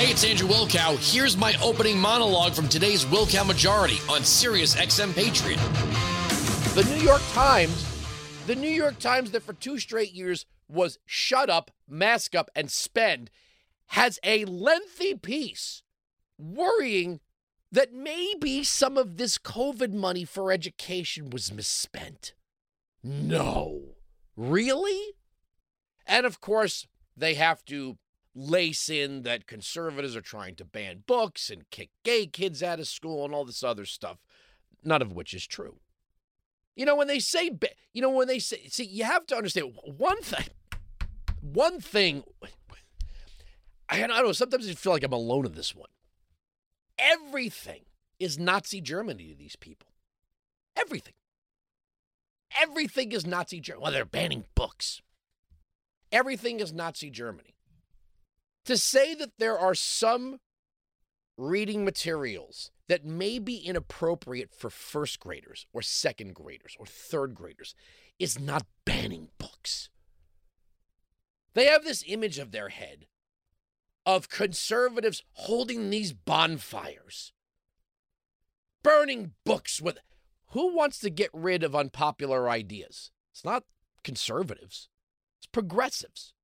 Hey, it's Andrew Wilkow. Here's my opening monologue from today's Wilkow Majority on Sirius XM Patriot. The New York Times, the New York Times that for two straight years was shut up, mask up, and spend, has a lengthy piece worrying that maybe some of this COVID money for education was misspent. No. Really? And of course, they have to lace in that conservatives are trying to ban books and kick gay kids out of school and all this other stuff, none of which is true. You know, when they say, you know, when they say, see, you have to understand one thing. One thing, I don't know, sometimes I feel like I'm alone in this one. Everything is Nazi Germany to these people. Everything. Everything is Nazi Germany. Well, they're banning books. Everything is Nazi Germany. To say that there are some reading materials that may be inappropriate for first graders or second graders or third graders is not banning books. They have this image of their head of conservatives holding these bonfires, burning books with. Who wants to get rid of unpopular ideas? It's not conservatives, it's progressives.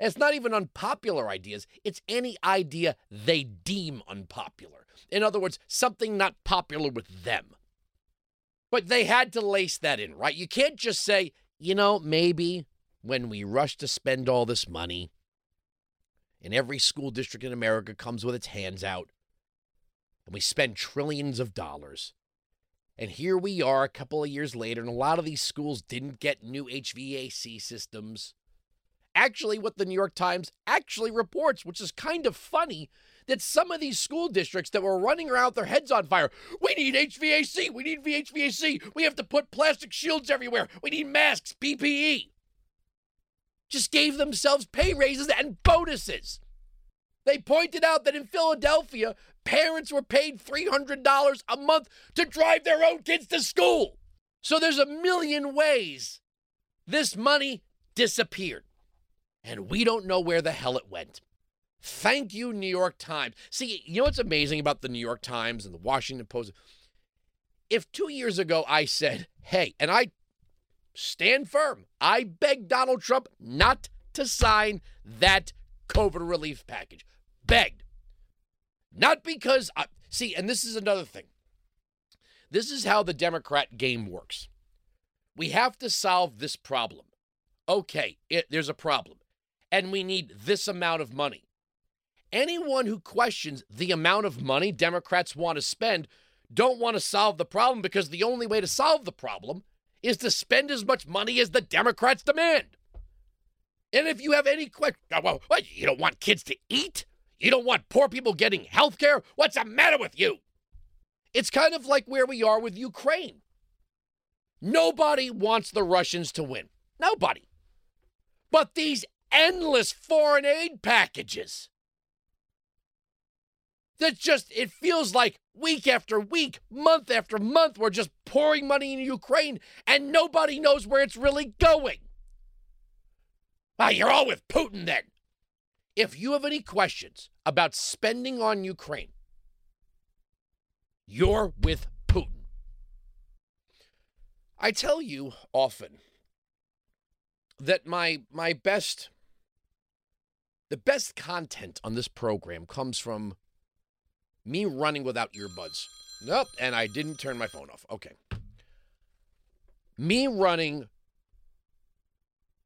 It's not even unpopular ideas, it's any idea they deem unpopular. In other words, something not popular with them. But they had to lace that in, right? You can't just say, you know, maybe when we rush to spend all this money, and every school district in America comes with its hands out, and we spend trillions of dollars. And here we are a couple of years later, and a lot of these schools didn't get new HVAC systems actually what the New York Times actually reports, which is kind of funny that some of these school districts that were running around with their heads on fire, we need HVAC, we need VHVAC, we have to put plastic shields everywhere, we need masks, PPE, just gave themselves pay raises and bonuses. They pointed out that in Philadelphia, parents were paid $300 a month to drive their own kids to school. So there's a million ways this money disappeared and we don't know where the hell it went. Thank you, New York Times. See, you know what's amazing about the New York Times and the Washington Post? If two years ago I said, hey, and I stand firm, I begged Donald Trump not to sign that COVID relief package. Begged. Not because, I, see, and this is another thing. This is how the Democrat game works. We have to solve this problem. Okay, it, there's a problem and we need this amount of money. Anyone who questions the amount of money Democrats want to spend don't want to solve the problem because the only way to solve the problem is to spend as much money as the Democrats demand. And if you have any question, uh, well, what, you don't want kids to eat? You don't want poor people getting health care? What's the matter with you? It's kind of like where we are with Ukraine. Nobody wants the Russians to win. Nobody. But these endless foreign aid packages. That just, it feels like week after week, month after month, we're just pouring money into Ukraine and nobody knows where it's really going. Ah, you're all with Putin then. If you have any questions about spending on Ukraine, you're with Putin. I tell you often that my my best the best content on this program comes from me running without earbuds. Nope, and I didn't turn my phone off. Okay. Me running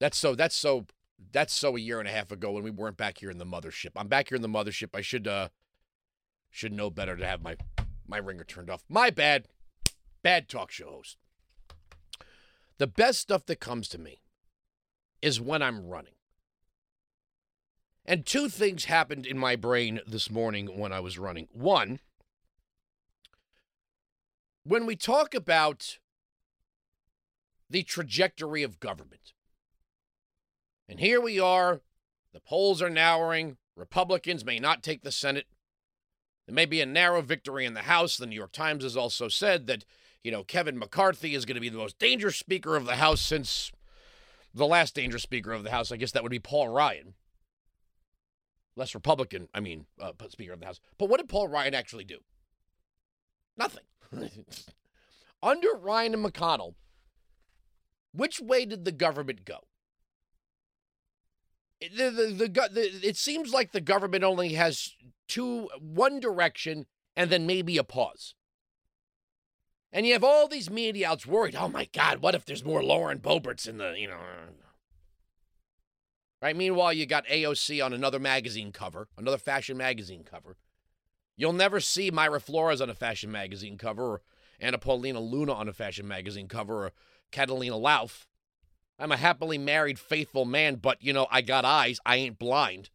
That's so that's so that's so a year and a half ago when we weren't back here in the mothership. I'm back here in the mothership. I should uh should know better to have my my ringer turned off. My bad. Bad talk show host. The best stuff that comes to me is when I'm running. And two things happened in my brain this morning when I was running. One, when we talk about the trajectory of government, and here we are, the polls are narrowing, Republicans may not take the Senate. There may be a narrow victory in the House. The New York Times has also said that, you know, Kevin McCarthy is going to be the most dangerous Speaker of the House since the last dangerous Speaker of the House. I guess that would be Paul Ryan. Less Republican, I mean, uh, Speaker of the House. But what did Paul Ryan actually do? Nothing. Under Ryan and McConnell, which way did the government go? The, the, the, the, it seems like the government only has two, one direction and then maybe a pause. And you have all these media outs worried, oh my God, what if there's more Lauren Boeberts in the, you know. Right? Meanwhile, you got AOC on another magazine cover, another fashion magazine cover. You'll never see Mayra Flores on a fashion magazine cover, or Anna Paulina Luna on a fashion magazine cover, or Catalina Lauf. I'm a happily married, faithful man, but, you know, I got eyes. I ain't blind.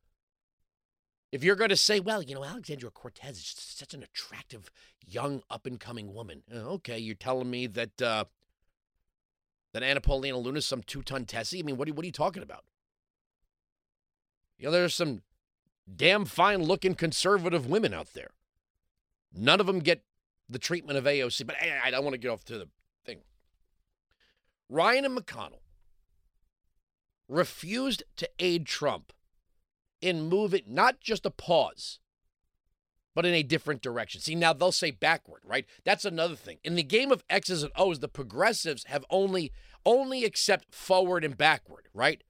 If you're going to say, well, you know, Alexandra Cortez is such an attractive, young, up and coming woman. Uh, okay, you're telling me that uh, that Anna Paulina Luna is some two ton Tessie? I mean, what are, what are you talking about? You know, there's some damn fine looking conservative women out there. None of them get the treatment of AOC, but I, I don't want to get off to the thing. Ryan and McConnell refused to aid Trump in moving not just a pause, but in a different direction. See, now they'll say backward, right? That's another thing. In the game of X's and O's, the progressives have only only accept forward and backward, right?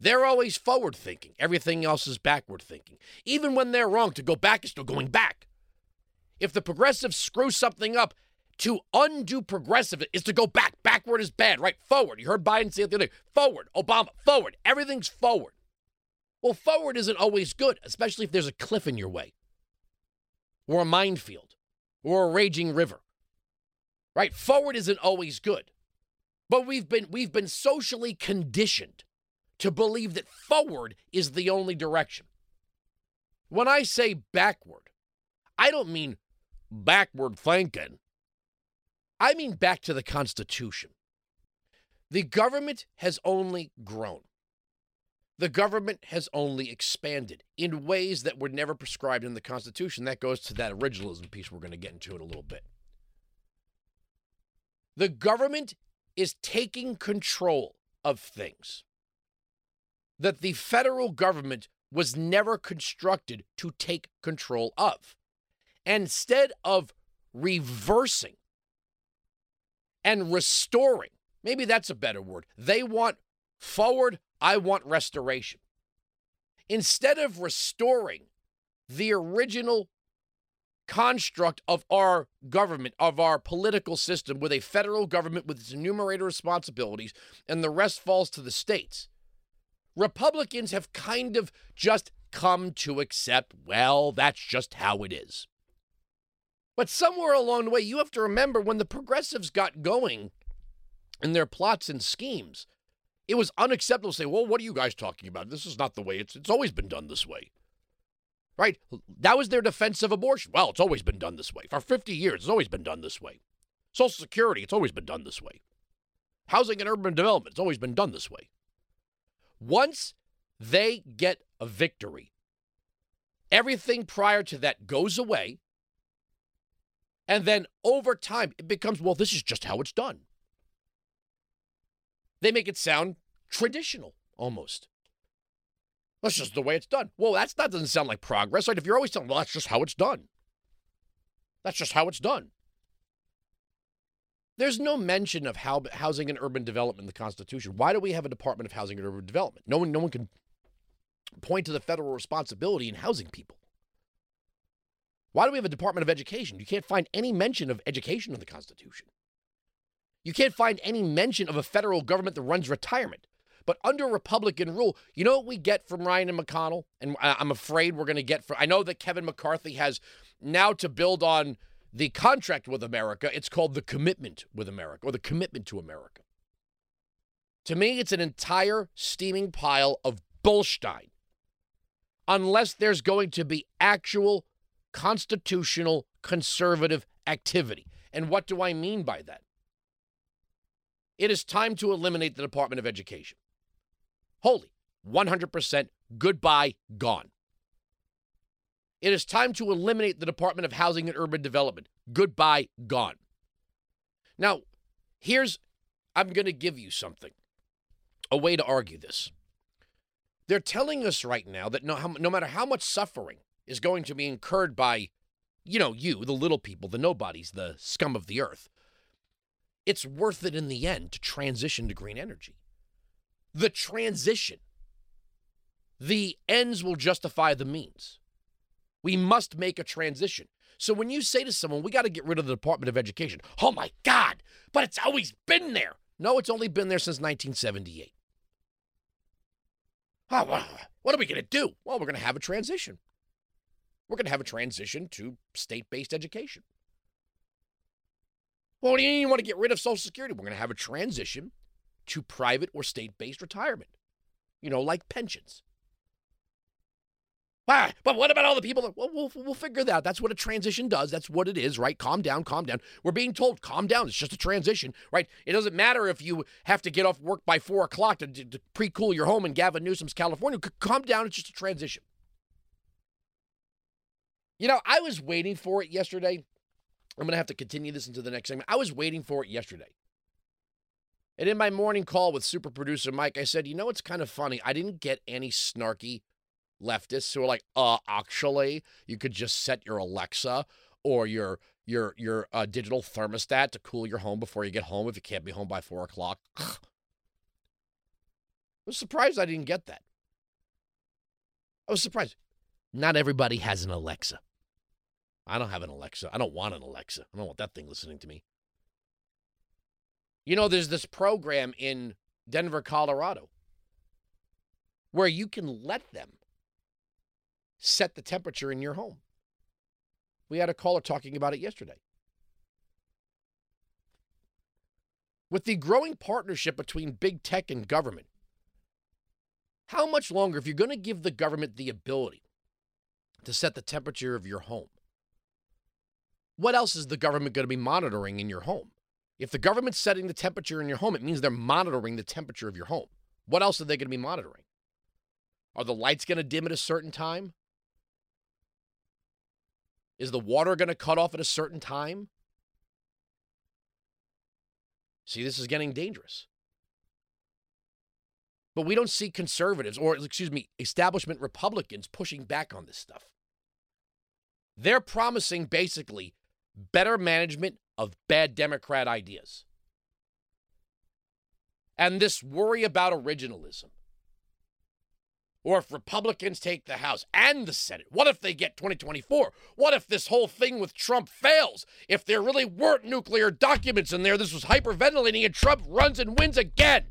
They're always forward thinking. Everything else is backward thinking. Even when they're wrong, to go back is still going back. If the progressives screw something up, to undo progressive is to go back. Backward is bad, right? Forward. You heard Biden say it the other day. Forward. Obama. Forward. Everything's forward. Well, forward isn't always good, especially if there's a cliff in your way, or a minefield, or a raging river. Right? Forward isn't always good. But we've been we've been socially conditioned to believe that forward is the only direction. When I say backward, I don't mean backward thinking. I mean back to the Constitution. The government has only grown. The government has only expanded in ways that were never prescribed in the Constitution. That goes to that originalism piece we're going to get into in a little bit. The government is taking control of things that the federal government was never constructed to take control of. Instead of reversing and restoring, maybe that's a better word, they want forward, I want restoration. Instead of restoring the original construct of our government, of our political system, with a federal government with its enumerated responsibilities, and the rest falls to the states. Republicans have kind of just come to accept, well, that's just how it is. But somewhere along the way, you have to remember when the progressives got going in their plots and schemes, it was unacceptable to say, well, what are you guys talking about? This is not the way it's it's always been done this way. Right? That was their defense of abortion. Well, it's always been done this way. For 50 years, it's always been done this way. Social Security, it's always been done this way. Housing and urban development, it's always been done this way. Once they get a victory, everything prior to that goes away. And then over time, it becomes, well, this is just how it's done. They make it sound traditional almost. That's just the way it's done. Well, that's that doesn't sound like progress. Right? If you're always telling, well, that's just how it's done. That's just how it's done. There's no mention of how, housing and urban development in the Constitution. Why do we have a Department of Housing and Urban Development? No one, no one can point to the federal responsibility in housing people. Why do we have a Department of Education? You can't find any mention of education in the Constitution. You can't find any mention of a federal government that runs retirement. But under Republican rule, you know what we get from Ryan and McConnell? And I'm afraid we're going to get from. I know that Kevin McCarthy has now to build on the contract with America, it's called the commitment with America or the commitment to America. To me, it's an entire steaming pile of bullstein. Unless there's going to be actual constitutional conservative activity. And what do I mean by that? It is time to eliminate the Department of Education. Holy, 100% goodbye, gone. It is time to eliminate the Department of Housing and Urban Development. Goodbye, gone. Now, here's, I'm going to give you something, a way to argue this. They're telling us right now that no, no matter how much suffering is going to be incurred by, you know, you, the little people, the nobodies, the scum of the earth, it's worth it in the end to transition to green energy. The transition, the ends will justify the means. We must make a transition. So when you say to someone, we got to get rid of the Department of Education, oh my God, but it's always been there. No, it's only been there since 1978. Oh, what are we going to do? Well, we're going to have a transition. We're going to have a transition to state based education. Well, what do you mean you want to get rid of Social Security? We're going to have a transition to private or state based retirement, you know, like pensions. Ah, but what about all the people that, well, we'll, we'll figure that out. That's what a transition does. That's what it is, right? Calm down, calm down. We're being told, calm down. It's just a transition, right? It doesn't matter if you have to get off work by four o'clock to, to, to pre cool your home in Gavin Newsom's California. Calm down. It's just a transition. You know, I was waiting for it yesterday. I'm going to have to continue this into the next segment. I was waiting for it yesterday. And in my morning call with super producer Mike, I said, you know, it's kind of funny. I didn't get any snarky leftists who are like, uh, actually, you could just set your Alexa or your your your uh, digital thermostat to cool your home before you get home if you can't be home by four o'clock. I was surprised I didn't get that. I was surprised. Not everybody has an Alexa. I don't have an Alexa. I don't want an Alexa. I don't want that thing listening to me. You know, there's this program in Denver, Colorado, where you can let them set the temperature in your home. We had a caller talking about it yesterday. With the growing partnership between big tech and government, how much longer, if you're going to give the government the ability to set the temperature of your home, what else is the government going to be monitoring in your home? If the government's setting the temperature in your home, it means they're monitoring the temperature of your home. What else are they going to be monitoring? Are the lights going to dim at a certain time? Is the water going to cut off at a certain time? See, this is getting dangerous. But we don't see conservatives, or excuse me, establishment Republicans pushing back on this stuff. They're promising basically better management of bad Democrat ideas. And this worry about originalism. Or if Republicans take the House and the Senate, what if they get 2024? What if this whole thing with Trump fails? If there really weren't nuclear documents in there, this was hyperventilating, and Trump runs and wins again?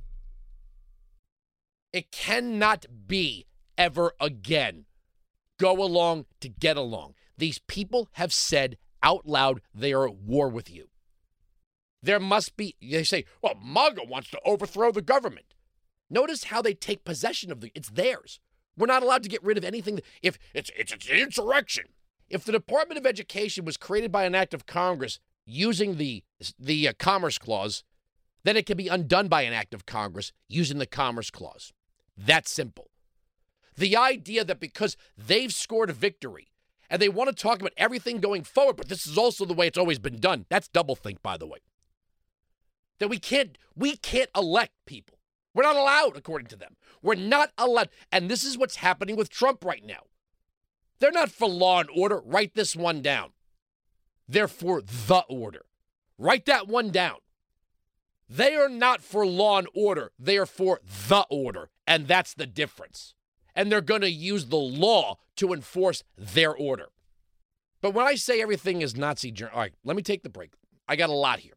It cannot be ever again. Go along to get along. These people have said out loud they are at war with you. There must be, they say, well, MAGA wants to overthrow the government. Notice how they take possession of the it's theirs. We're not allowed to get rid of anything if it's it's, it's an insurrection. If the Department of Education was created by an act of Congress using the the uh, Commerce Clause, then it can be undone by an act of Congress using the Commerce Clause. That's simple. The idea that because they've scored a victory and they want to talk about everything going forward, but this is also the way it's always been done. That's doublethink, by the way. That we can't we can't elect people. We're not allowed, according to them. We're not allowed. And this is what's happening with Trump right now. They're not for law and order. Write this one down. They're for the order. Write that one down. They are not for law and order. They are for the order. And that's the difference. And they're going to use the law to enforce their order. But when I say everything is Nazi, all right, let me take the break. I got a lot here.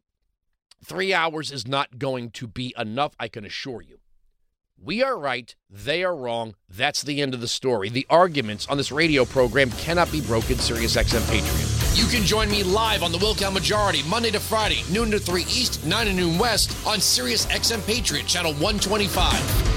Three hours is not going to be enough, I can assure you. We are right, they are wrong. That's the end of the story. The arguments on this radio program cannot be broken, SiriusXM Patriot. You can join me live on the Wilkow Majority, Monday to Friday, noon to 3 East, 9 to noon West, on SiriusXM Patriot, channel 125.